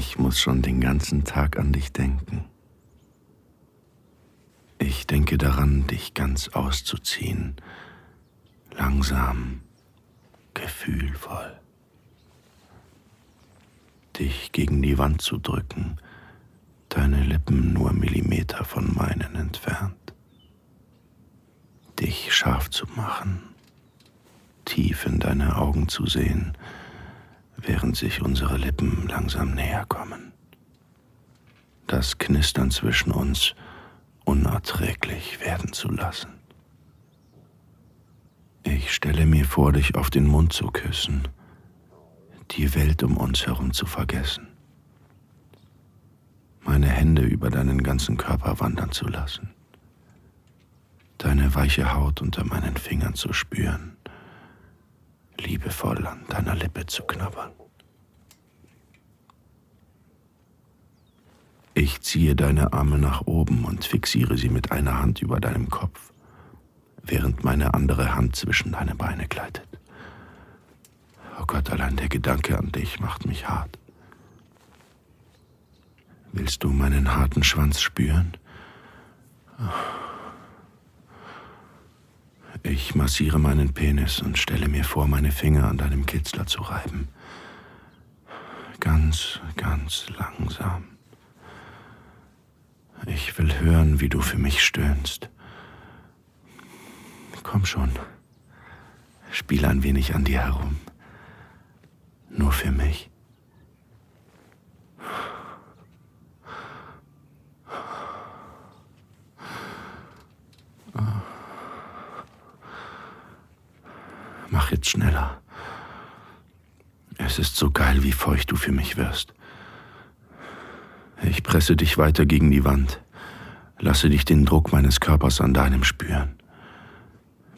Ich muss schon den ganzen Tag an dich denken. Ich denke daran, dich ganz auszuziehen. Langsam, gefühlvoll. Dich gegen die Wand zu drücken, deine Lippen nur Millimeter von meinen entfernt. Dich scharf zu machen, tief in deine Augen zu sehen, während sich unsere Lippen langsam näher kommen. Das Knistern zwischen uns unerträglich werden zu lassen. Ich stelle mir vor, dich auf den Mund zu küssen, die Welt um uns herum zu vergessen, meine Hände über deinen ganzen Körper wandern zu lassen, deine weiche Haut unter meinen Fingern zu spüren, liebevoll an deiner Lippe zu knabbern. Ich ziehe deine Arme nach oben und fixiere sie mit einer Hand über deinem Kopf, während meine andere Hand zwischen deine Beine gleitet. Oh Gott, allein der Gedanke an dich macht mich hart. Willst du meinen harten Schwanz spüren? Ich massiere meinen Penis und stelle mir vor, meine Finger an deinem Kitzler zu reiben. Ganz, ganz langsam. Ich will hören, wie du für mich stöhnst. Komm schon. Spiel ein wenig an dir herum. Nur für mich. Jetzt schneller. Es ist so geil, wie feucht du für mich wirst. Ich presse dich weiter gegen die Wand, lasse dich den Druck meines Körpers an deinem spüren.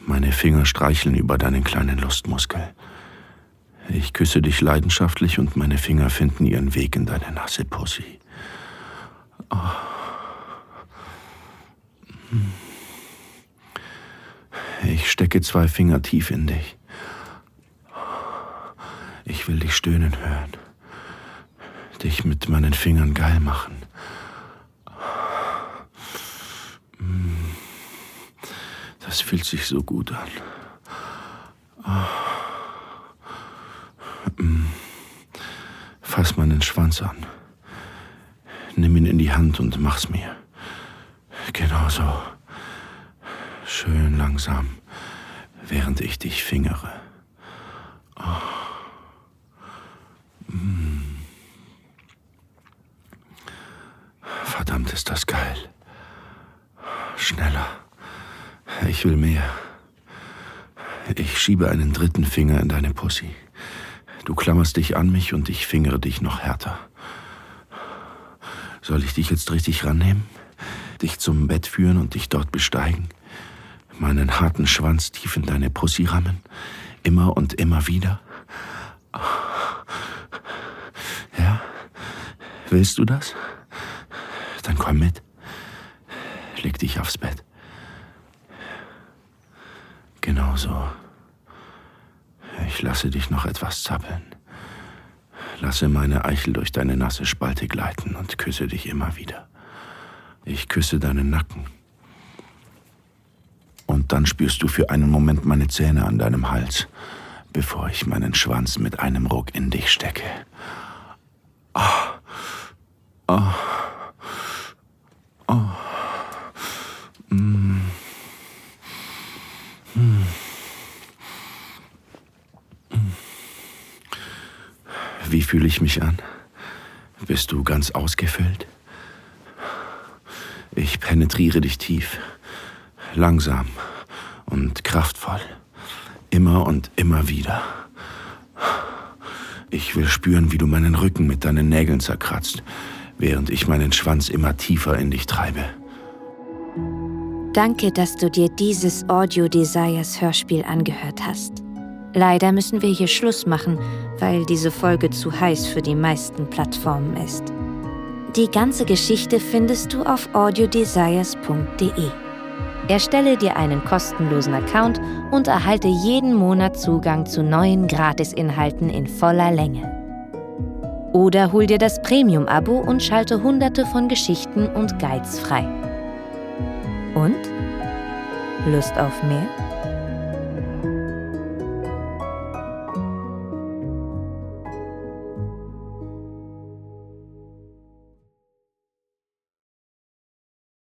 Meine Finger streicheln über deinen kleinen Lustmuskel. Ich küsse dich leidenschaftlich und meine Finger finden ihren Weg in deine nasse Pussy. Oh. Ich stecke zwei Finger tief in dich. Ich will dich stöhnen hören dich mit meinen Fingern geil machen. Das fühlt sich so gut an. Fass meinen Schwanz an. Nimm ihn in die Hand und mach's mir. Genau so. Schön langsam, während ich dich fingere. Verdammt, ist das geil. Schneller. Ich will mehr. Ich schiebe einen dritten Finger in deine Pussy. Du klammerst dich an mich und ich fingere dich noch härter. Soll ich dich jetzt richtig rannehmen? Dich zum Bett führen und dich dort besteigen? Meinen harten Schwanz tief in deine Pussy rammen? Immer und immer wieder? Willst du das? Dann komm mit. Leg dich aufs Bett. Genau so. Ich lasse dich noch etwas zappeln. Lasse meine Eichel durch deine nasse Spalte gleiten und küsse dich immer wieder. Ich küsse deinen Nacken. Und dann spürst du für einen Moment meine Zähne an deinem Hals, bevor ich meinen Schwanz mit einem Ruck in dich stecke. Ah. Ah. Oh. Mm. Mm. Wie fühle ich mich an? Bist du ganz ausgefüllt? Ich penetriere dich tief, langsam und kraftvoll, immer und immer wieder. Ich will spüren, wie du meinen Rücken mit deinen Nägeln zerkratzt, während ich meinen Schwanz immer tiefer in dich treibe. Danke, dass du dir dieses Audio Desires Hörspiel angehört hast. Leider müssen wir hier Schluss machen, weil diese Folge zu heiß für die meisten Plattformen ist. Die ganze Geschichte findest du auf audiodesires.de. Erstelle dir einen kostenlosen Account und erhalte jeden Monat Zugang zu neuen Gratisinhalten in voller Länge. Oder hol dir das Premium-Abo und schalte hunderte von Geschichten und Guides frei. Und? Lust auf mehr?